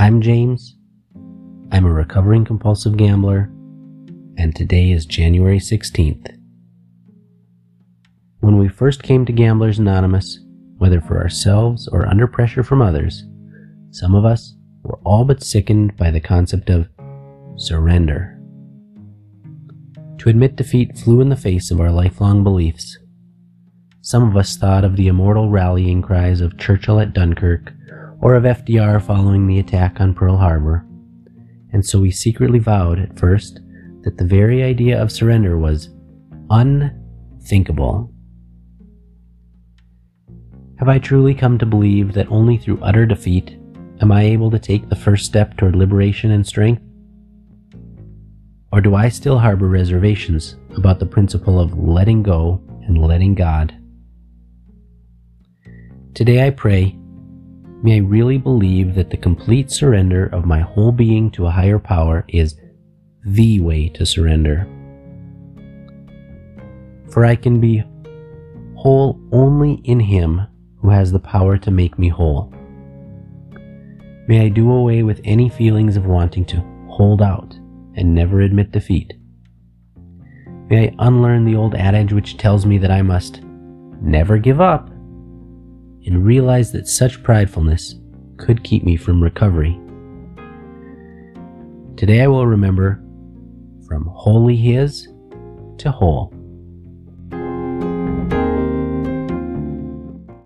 I'm James. I'm a recovering compulsive gambler, and today is January 16th. When we first came to Gamblers Anonymous, whether for ourselves or under pressure from others, some of us were all but sickened by the concept of surrender. To admit defeat flew in the face of our lifelong beliefs. Some of us thought of the immortal rallying cries of Churchill at Dunkirk or of FDR following the attack on Pearl Harbor, and so we secretly vowed at first that the very idea of surrender was unthinkable. Have I truly come to believe that only through utter defeat am I able to take the first step toward liberation and strength? Or do I still harbor reservations about the principle of letting go and letting God? Today I pray, may I really believe that the complete surrender of my whole being to a higher power is the way to surrender. For I can be whole only in Him who has the power to make me whole. May I do away with any feelings of wanting to hold out and never admit defeat. May I unlearn the old adage which tells me that I must never give up and realize that such pridefulness could keep me from recovery. Today I will remember from wholly His to whole.